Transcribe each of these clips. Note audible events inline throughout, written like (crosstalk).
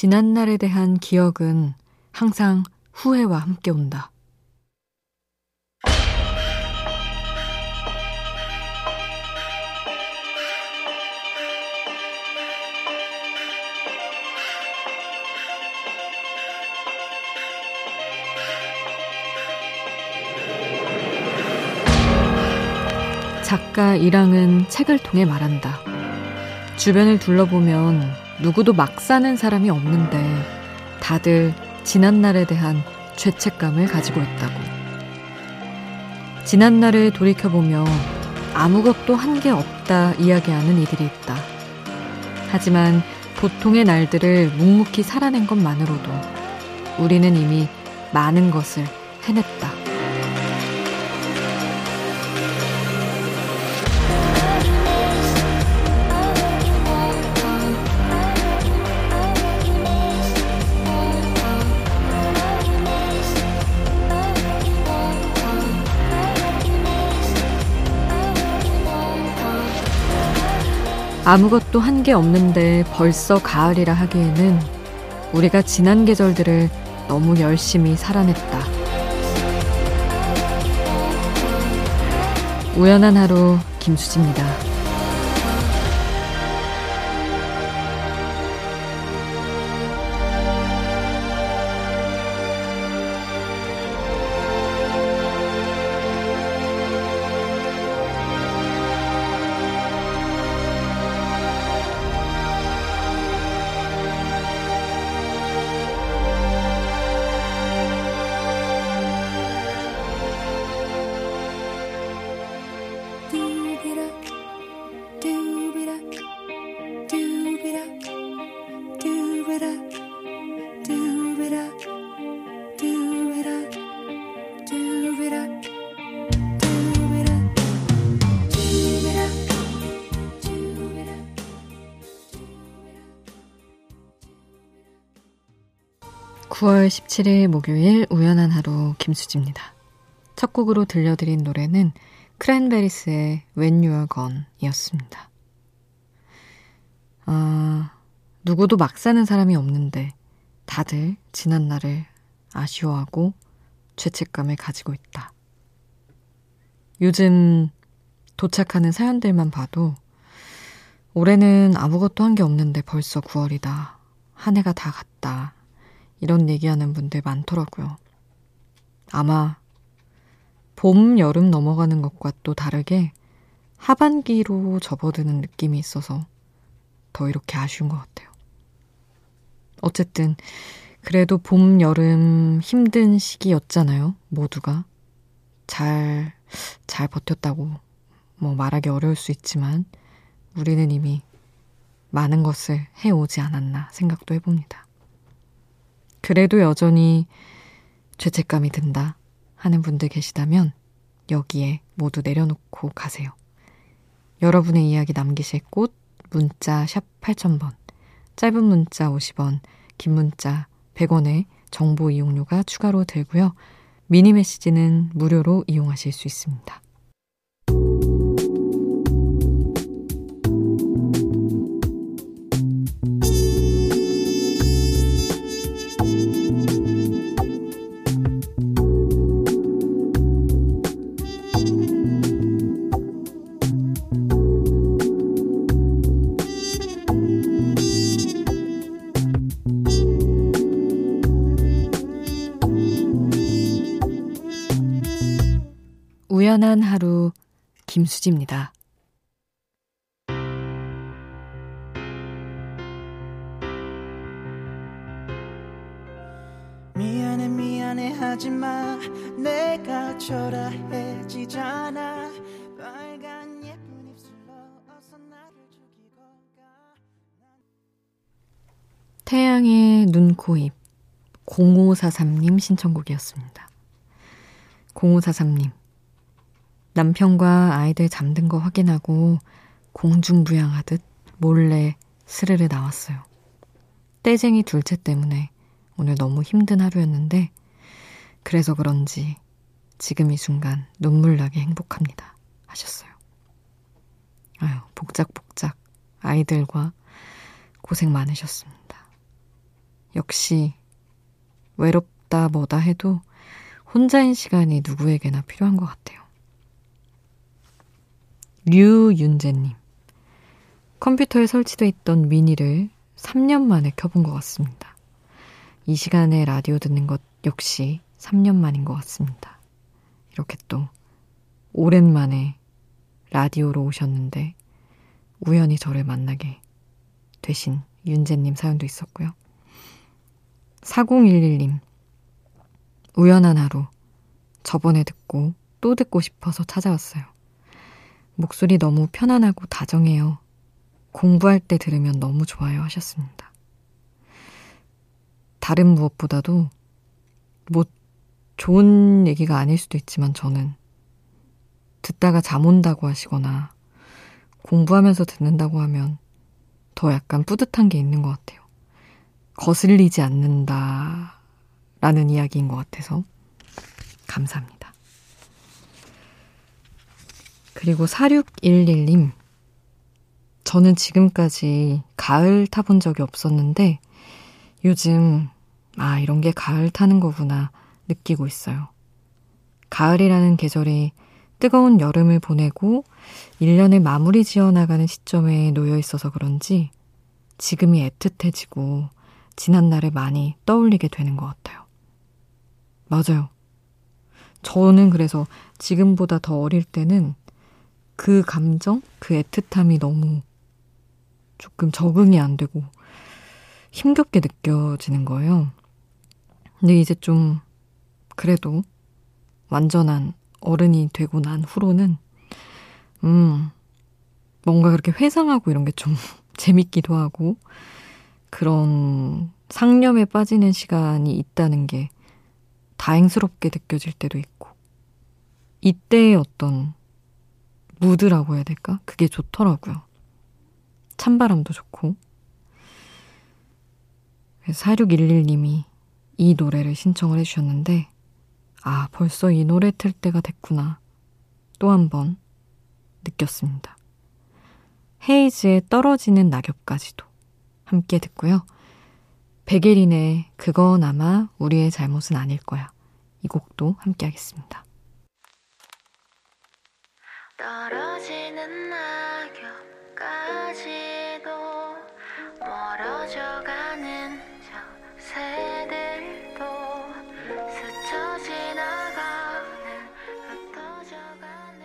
지난날에 대한 기억은 항상 후회와 함께 온다. 작가 이랑은 책을 통해 말한다. 주변을 둘러보면 누구도 막 사는 사람이 없는데 다들 지난날에 대한 죄책감을 가지고 있다고. 지난날을 돌이켜보며 아무것도 한 게 없다 이야기하는 이들이 있다. 하지만 보통의 날들을 묵묵히 살아낸 것만으로도 우리는 이미 많은 것을 해냈다. 아무것도 한 게 없는데 벌써 가을이라 하기에는 우리가 지난 계절들을 너무 열심히 살아냈다. 우연한 하루 김수지입니다. 9월 17일 목요일 우연한 하루 김수지입니다. 첫 곡으로 들려드린 노래는 크랜베리스의 When You're Gone 이었습니다. 아, 누구도 막 사는 사람이 없는데 다들 지난 날을 아쉬워하고 죄책감을 가지고 있다. 요즘 도착하는 사연들만 봐도 올해는 아무것도 한 게 없는데 벌써 9월이다. 한 해가 다 갔다. 이런 얘기하는 분들 많더라고요. 아마 봄, 여름 넘어가는 것과 또 다르게 하반기로 접어드는 느낌이 있어서 더 이렇게 아쉬운 것 같아요. 어쨌든, 그래도 봄, 여름 힘든 시기였잖아요. 모두가. 잘, 잘 버텼다고 뭐 말하기 어려울 수 있지만, 우리는 이미 많은 것을 해오지 않았나 생각도 해봅니다. 그래도 여전히 죄책감이 든다 하는 분들 계시다면 여기에 모두 내려놓고 가세요. 여러분의 이야기 남기실 곳 문자 샵 8000번 짧은 문자 50원 긴 문자 100원의 정보 이용료가 추가로 들고요. 미니 메시지는 무료로 이용하실 수 있습니다. 우연한 하루 김수지입니다. 미안해 미안해 하지마. 내가 초라해지잖아. 빨간 예쁜 입술로 어서 나를 죽이고 가. 태양의 눈, 코, 입. 0543님 신청곡이었습니다. 0543님 남편과 아이들 잠든 거 확인하고 공중부양하듯 몰래 스르르 나왔어요. 떼쟁이 둘째 때문에 오늘 너무 힘든 하루였는데 그래서 그런지 지금 이 순간 눈물 나게 행복합니다. 하셨어요. 아유, 복작복작 아이들과 고생 많으셨습니다. 역시 외롭다 뭐다 해도 혼자인 시간이 누구에게나 필요한 것 같아요. 류윤재님. 컴퓨터에 설치되어 있던 미니를 3년 만에 켜본 것 같습니다. 이 시간에 라디오 듣는 것 역시 3년 만인 것 같습니다. 이렇게 또 오랜만에 라디오로 오셨는데 우연히 저를 만나게 되신 윤재님 사연도 있었고요. 4011님, 우연한 하루, 저번에 듣고 또 듣고 싶어서 찾아왔어요. 목소리 너무 편안하고 다정해요. 공부할 때 들으면 너무 좋아요 하셨습니다. 다른 무엇보다도 뭐 좋은 얘기가 아닐 수도 있지만 저는 듣다가 잠 온다고 하시거나 공부하면서 듣는다고 하면 더 약간 뿌듯한 게 있는 것 같아요. 거슬리지 않는다 라는 이야기인 것 같아서 감사합니다. 그리고 4611님 저는 지금까지 가을 타본 적이 없었는데 요즘 아 이런 게 가을 타는 거구나 느끼고 있어요. 가을이라는 계절이 뜨거운 여름을 보내고 1년을 마무리 지어 나가는 시점에 놓여 있어서 그런지 지금이 애틋해지고 지난 날을 많이 떠올리게 되는 것 같아요. 맞아요. 저는 그래서 지금보다 더 어릴 때는 그 감정, 그 애틋함이 너무 조금 적응이 안 되고 힘겹게 느껴지는 거예요. 근데 이제 좀 그래도 완전한 어른이 되고 난 후로는 음 뭔가 그렇게 회상하고 이런 게 좀 (laughs) 재밌기도 하고 그런 상념에 빠지는 시간이 있다는 게 다행스럽게 느껴질 때도 있고 이때의 어떤 무드라고 해야 될까? 그게 좋더라고요. 찬바람도 좋고 4611님이 이 노래를 신청을 해주셨는데 아, 벌써 이 노래 틀 때가 됐구나. 또 한 번 느꼈습니다. 헤이즈의 떨어지는 낙엽까지도 함께 듣고요. 백예린의 그건 아마 우리의 잘못은 아닐 거야. 이 곡도 함께 하겠습니다. 떨어지는 낙엽까지도 멀어져가는 저 새들도 스쳐 지나가는 흩어져가는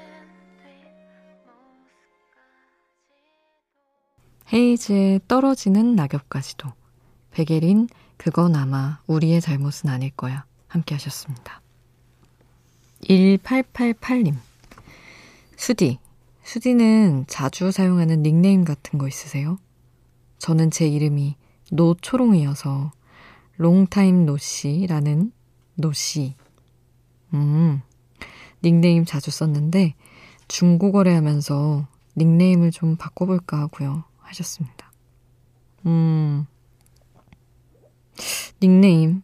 헤이즈의 떨어지는 낙엽까지도. 백예린 그건 아마 우리의 잘못은 아닐 거야. 함께 하셨습니다. 1888님 수디 수디는 자주 사용하는 닉네임 같은 거 있으세요? 저는 제 이름이 노초롱이어서 long time 노씨라는 노씨. 음, 닉네임 자주 썼는데 중고 거래 하면서 닉네임을 좀 바꿔볼까 하고요. 하셨습니다. 음, 닉네임.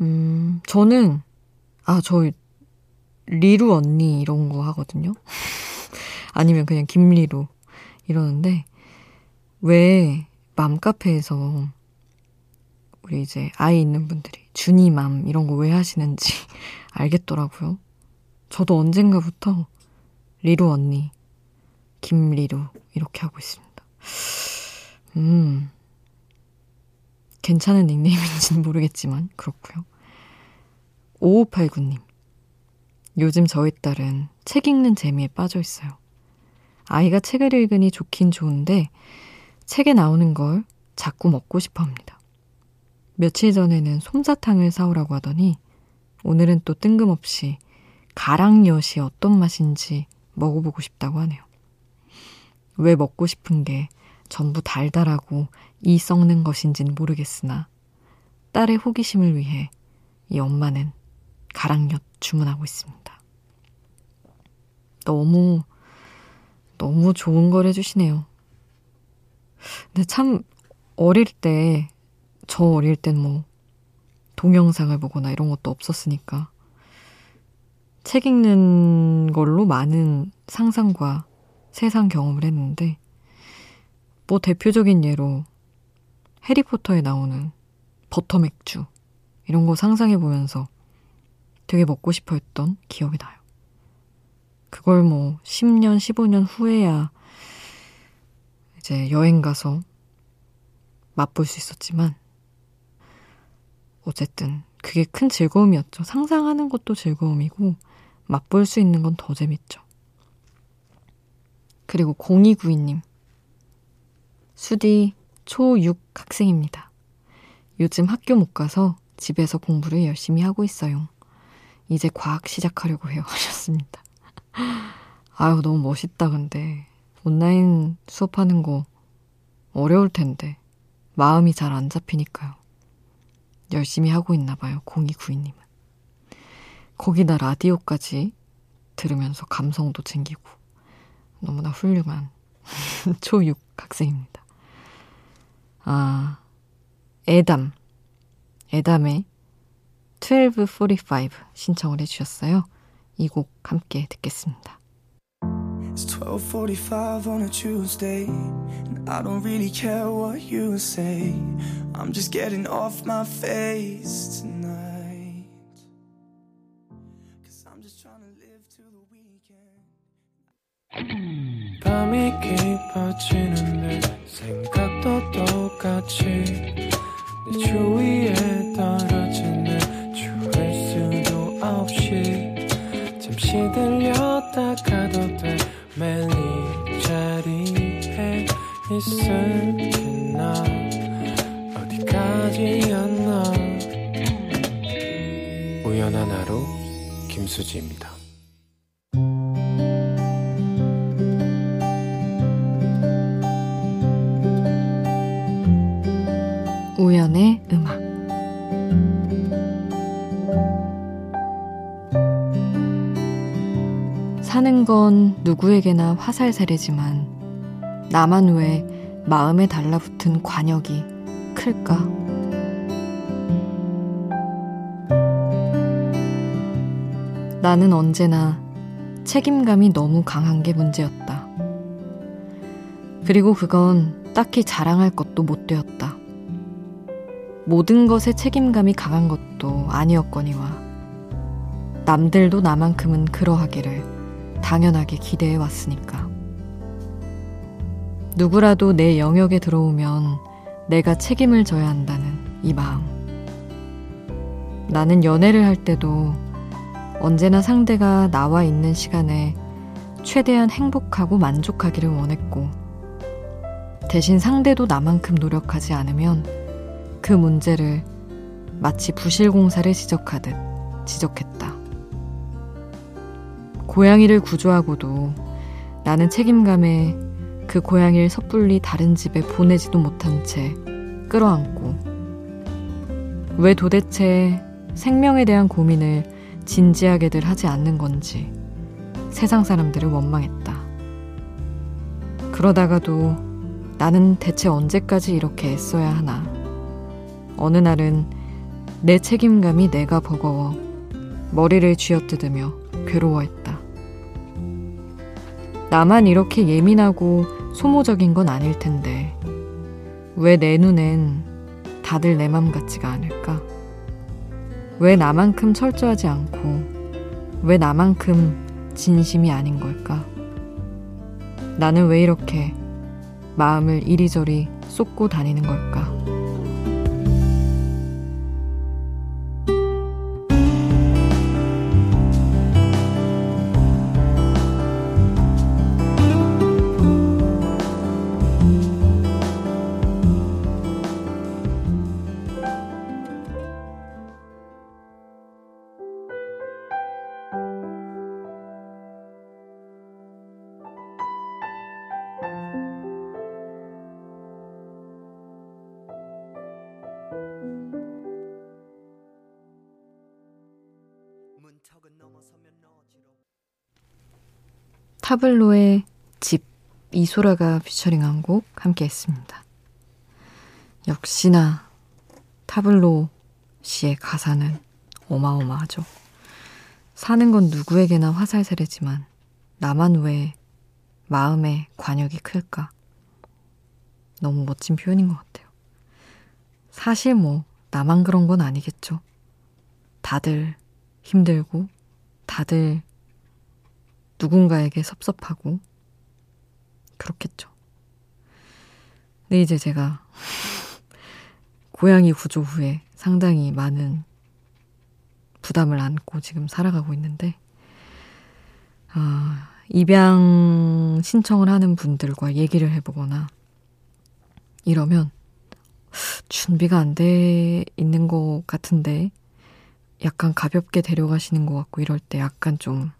음, 저는, 아, 저, 리루 언니 이런 거 하거든요. (laughs) 아니면 그냥 김리루 이러는데, 왜 맘카페에서 우리 이제 아이 있는 분들이 주니맘 이런 거 왜 하시는지 (laughs) 알겠더라고요. 저도 언젠가부터 리루 언니, 김리루 이렇게 하고 있습니다. 음, 괜찮은 닉네임인지는 모르겠지만 그렇고요. 5589님. 요즘 저희 딸은 책 읽는 재미에 빠져 있어요. 아이가 책을 읽으니 좋긴 좋은데 책에 나오는 걸 자꾸 먹고 싶어 합니다. 며칠 전에는 솜사탕을 사오라고 하더니 오늘은 또 뜬금없이 가랑엿이 어떤 맛인지 먹어보고 싶다고 하네요. 왜 먹고 싶은 게 전부 달달하고 이 썩는 것인지는 모르겠으나 딸의 호기심을 위해 이 엄마는 가랑엿 주문하고 있습니다. 너무, 너무 좋은 걸 해주시네요. 근데 참, 어릴 때, 저 어릴 땐 뭐, 동영상을 보거나 이런 것도 없었으니까, 책 읽는 걸로 많은 상상과 세상 경험을 했는데, 뭐 대표적인 예로 해리포터에 나오는 버터 맥주 이런 거 상상해 보면서 되게 먹고 싶어 했던 기억이 나요. 그걸 뭐 10년, 15년 후에야 이제 여행 가서 맛볼 수 있었지만 어쨌든 그게 큰 즐거움이었죠. 상상하는 것도 즐거움이고 맛볼 수 있는 건 더 재밌죠. 그리고 0292님. 수디 초6 학생입니다. 요즘 학교 못 가서 집에서 공부를 열심히 하고 있어요. 이제 과학 시작하려고 해요. (laughs) 하셨습니다. 아유, 너무 멋있다, 근데. 온라인 수업하는 거 어려울 텐데. 마음이 잘 안 잡히니까요. 열심히 하고 있나 봐요, 0292님은. 거기다 라디오까지 들으면서 감성도 챙기고 너무나 훌륭한 (laughs) 초6 학생입니다. 아, 애담. 애담의 1245 신청을 해주셨어요. 이 곡 함께 듣겠습니다. It's 12:45 on a Tuesday and I don't really care what you say. I'm just getting off my face tonight. Cause I'm just trying to live to the weekend. 밤이 깊어지는데 생각도 똑같이 내 주위 있을게나 어디까지였나 우연한 하루 김수지입니다. 우연의 음악 사는 건 누구에게나 화살세례지만 나만 왜 마음에 달라붙은 관역이 클까? 나는 언제나 책임감이 너무 강한 게 문제였다. 그리고 그건 딱히 자랑할 것도 못 되었다. 모든 것에 책임감이 강한 것도 아니었거니와 남들도 나만큼은 그러하기를 당연하게 기대해 왔으니까. 누구라도 내 영역에 들어오면 내가 책임을 져야 한다는 이 마음. 나는 연애를 할 때도 언제나 상대가 나와 있는 시간에 최대한 행복하고 만족하기를 원했고, 대신 상대도 나만큼 노력하지 않으면 그 문제를 마치 부실공사를 지적하듯 지적했다. 고양이를 구조하고도 나는 책임감에 그 고양이를 섣불리 다른 집에 보내지도 못한 채 끌어안고 왜 도대체 생명에 대한 고민을 진지하게들 하지 않는 건지 세상 사람들을 원망했다. 그러다가도 나는 대체 언제까지 이렇게 애써야 하나. 어느 날은 내 책임감이 내가 버거워 머리를 쥐어뜯으며 괴로워했다. 나만 이렇게 예민하고 소모적인 건 아닐 텐데, 왜 내 눈엔 다들 내 맘 같지가 않을까? 왜 나만큼 철저하지 않고, 왜 나만큼 진심이 아닌 걸까? 나는 왜 이렇게 마음을 이리저리 쏟고 다니는 걸까? 타블로의 집 이소라가 피처링한 곡 함께 했습니다. 역시나 타블로 씨의 가사는 어마어마하죠. 사는 건 누구에게나 화살세례지만 나만 왜 마음의 관역이 클까? 너무 멋진 표현인 것 같아요. 사실 뭐, 나만 그런 건 아니겠죠. 다들 힘들고, 다들 누군가에게 섭섭하고, 그렇겠죠. 근데 이제 제가 (laughs) 고양이 구조 후에 상당히 많은 부담을 안고 지금 살아가고 있는데, 아, 입양 신청을 하는 분들과 얘기를 해보거나 이러면 준비가 안 돼 있는 것 같은데 약간 가볍게 데려가시는 것 같고 이럴 때 약간 좀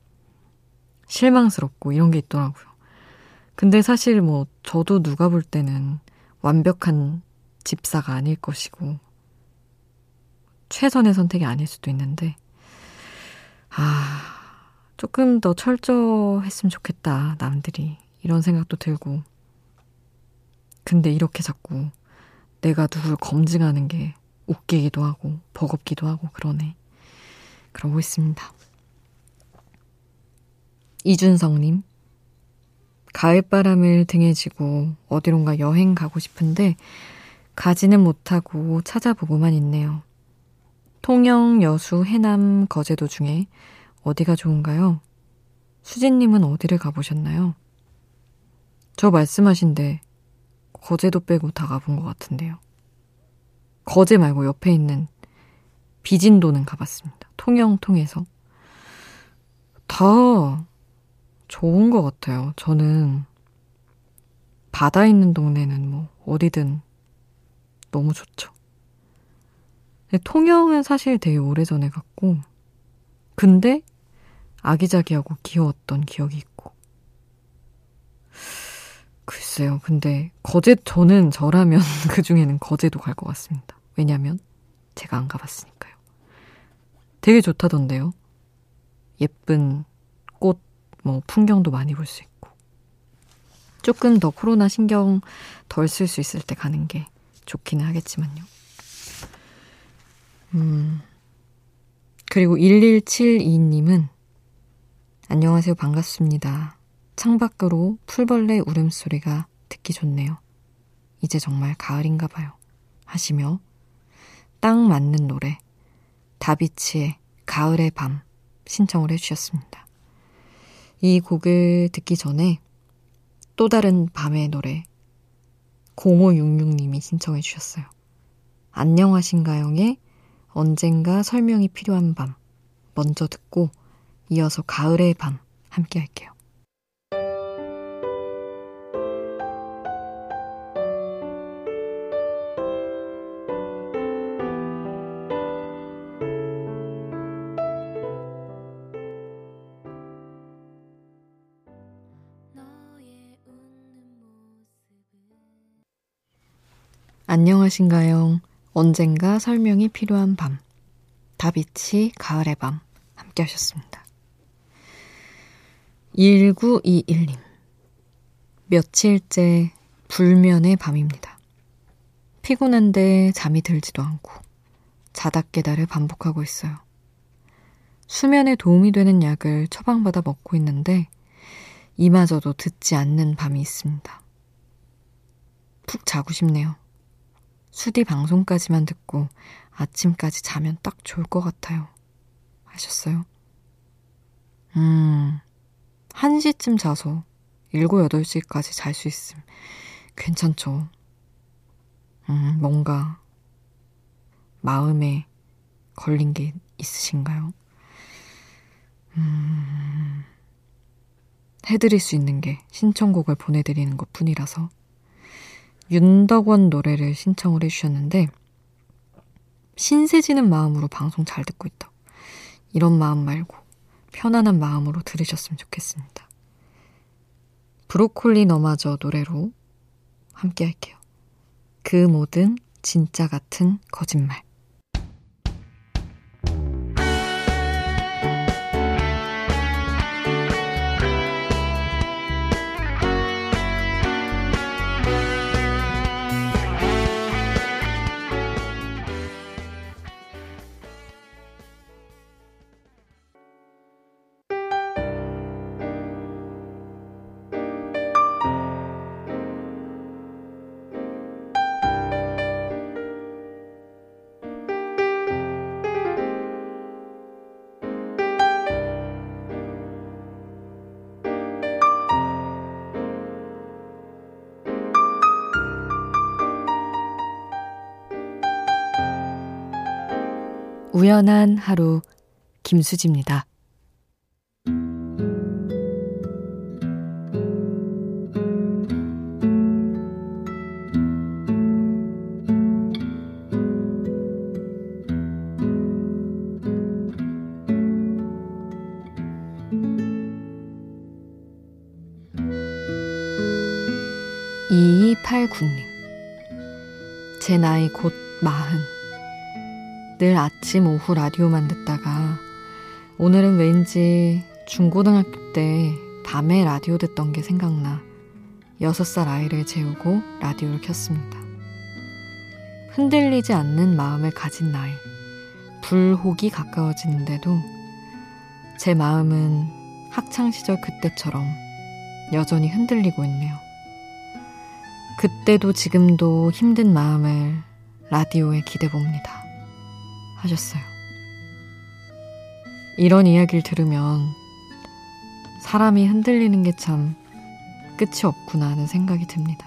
실망스럽고 이런 게 있더라고요. 근데 사실 뭐 저도 누가 볼 때는 완벽한 집사가 아닐 것이고 최선의 선택이 아닐 수도 있는데 아 조금 더 철저했으면 좋겠다, 남들이. 이런 생각도 들고. 근데 이렇게 자꾸 내가 누굴 검증하는 게 웃기기도 하고, 버겁기도 하고, 그러네. 그러고 있습니다. 이준성님. 가을바람을 등에 지고 어디론가 여행 가고 싶은데 가지는 못하고 찾아보고만 있네요. 통영, 여수, 해남, 거제도 중에 어디가 좋은가요? 수진님은 어디를 가보셨나요? 저 말씀하신데 거제도 빼고 다 가본 것 같은데요. 거제 말고 옆에 있는 비진도는 가봤습니다. 통영 통해서. 다 좋은 것 같아요. 저는 바다 있는 동네는 뭐 어디든 너무 좋죠. 통영은 사실 되게 오래전에 갔고, 근데 아기자기하고 귀여웠던 기억이 있고. 글쎄요. 근데 거제 저는 저라면 (laughs) 그 중에는 거제도 갈 것 같습니다. 왜냐면 제가 안 가봤으니까요. 되게 좋다던데요. 예쁜 꽃, 뭐 풍경도 많이 볼 수 있고. 조금 더 코로나 신경 덜 쓸 수 있을 때 가는 게 좋기는 하겠지만요. 음. 그리고 1172님은 안녕하세요. 반갑습니다. 창밖으로 풀벌레 울음소리가 듣기 좋네요. 이제 정말 가을인가 봐요. 하시며 딱 맞는 노래 다비치의 가을의 밤 신청을 해주셨습니다. 이 곡을 듣기 전에 또 다른 밤의 노래 0566님이 신청해 주셨어요. 안녕하신가요의 언젠가 설명이 필요한 밤 먼저 듣고 이어서 가을의 밤 함께 할게요. 안녕하신가요? 언젠가 설명이 필요한 밤. 다비치 가을의 밤 함께 하셨습니다. 1921님. 며칠째 불면의 밤입니다. 피곤한데 잠이 들지도 않고 자다 깨달을 반복하고 있어요. 수면에 도움이 되는 약을 처방받아 먹고 있는데 이마저도 듣지 않는 밤이 있습니다. 푹 자고 싶네요. 수디 방송까지만 듣고 아침까지 자면 딱 좋을 것 같아요. 하셨어요? 음, 1시쯤 자서 7, 8시까지 잘 수 있음. 괜찮죠. 음, 뭔가 마음에 걸린 게 있으신가요? 음, 해드릴 수 있는 게 신청곡을 보내드리는 것 뿐이라서 윤덕원 노래를 신청을 해주셨는데 신세지는 마음으로 방송 잘 듣고 있다. 이런 마음 말고 편안한 마음으로 들으셨으면 좋겠습니다. 브로콜리 너마저 노래로 함께 할게요. 그 모든 진짜 같은 거짓말. 우연한 하루 김수지입니다. 2289님. 제 나이 곧 마흔. 늘 아침, 오후 라디오만 듣다가 오늘은 왠지 중고등학교 때 밤에 라디오 듣던 게 생각나 6살 아이를 재우고 라디오를 켰습니다. 흔들리지 않는 마음을 가진 나이. 불혹이 가까워지는데도 제 마음은 학창시절 그때처럼 여전히 흔들리고 있네요. 그때도 지금도 힘든 마음을 라디오에 기대봅니다. 하셨어요. 이런 이야기를 들으면 사람이 흔들리는 게 참 끝이 없구나 하는 생각이 듭니다.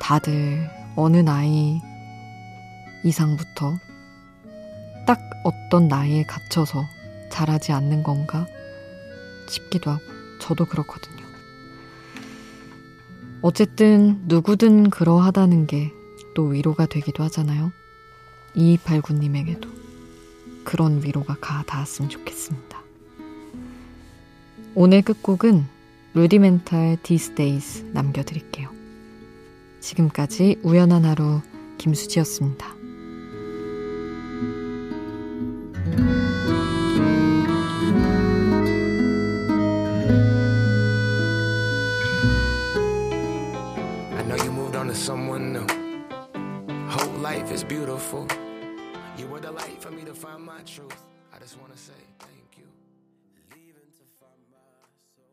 다들 어느 나이 이상부터 딱 어떤 나이에 갇혀서 자라지 않는 건가 싶기도 하고 저도 그렇거든요. 어쨌든 누구든 그러하다는 게 또 위로가 되기도 하잖아요. 2289님에게도 그런 위로가 가 닿았으면 좋겠습니다. 오늘 끝곡은 루디멘탈 These Days 남겨드릴게요. 지금까지 우연한 하루 김수지였습니다.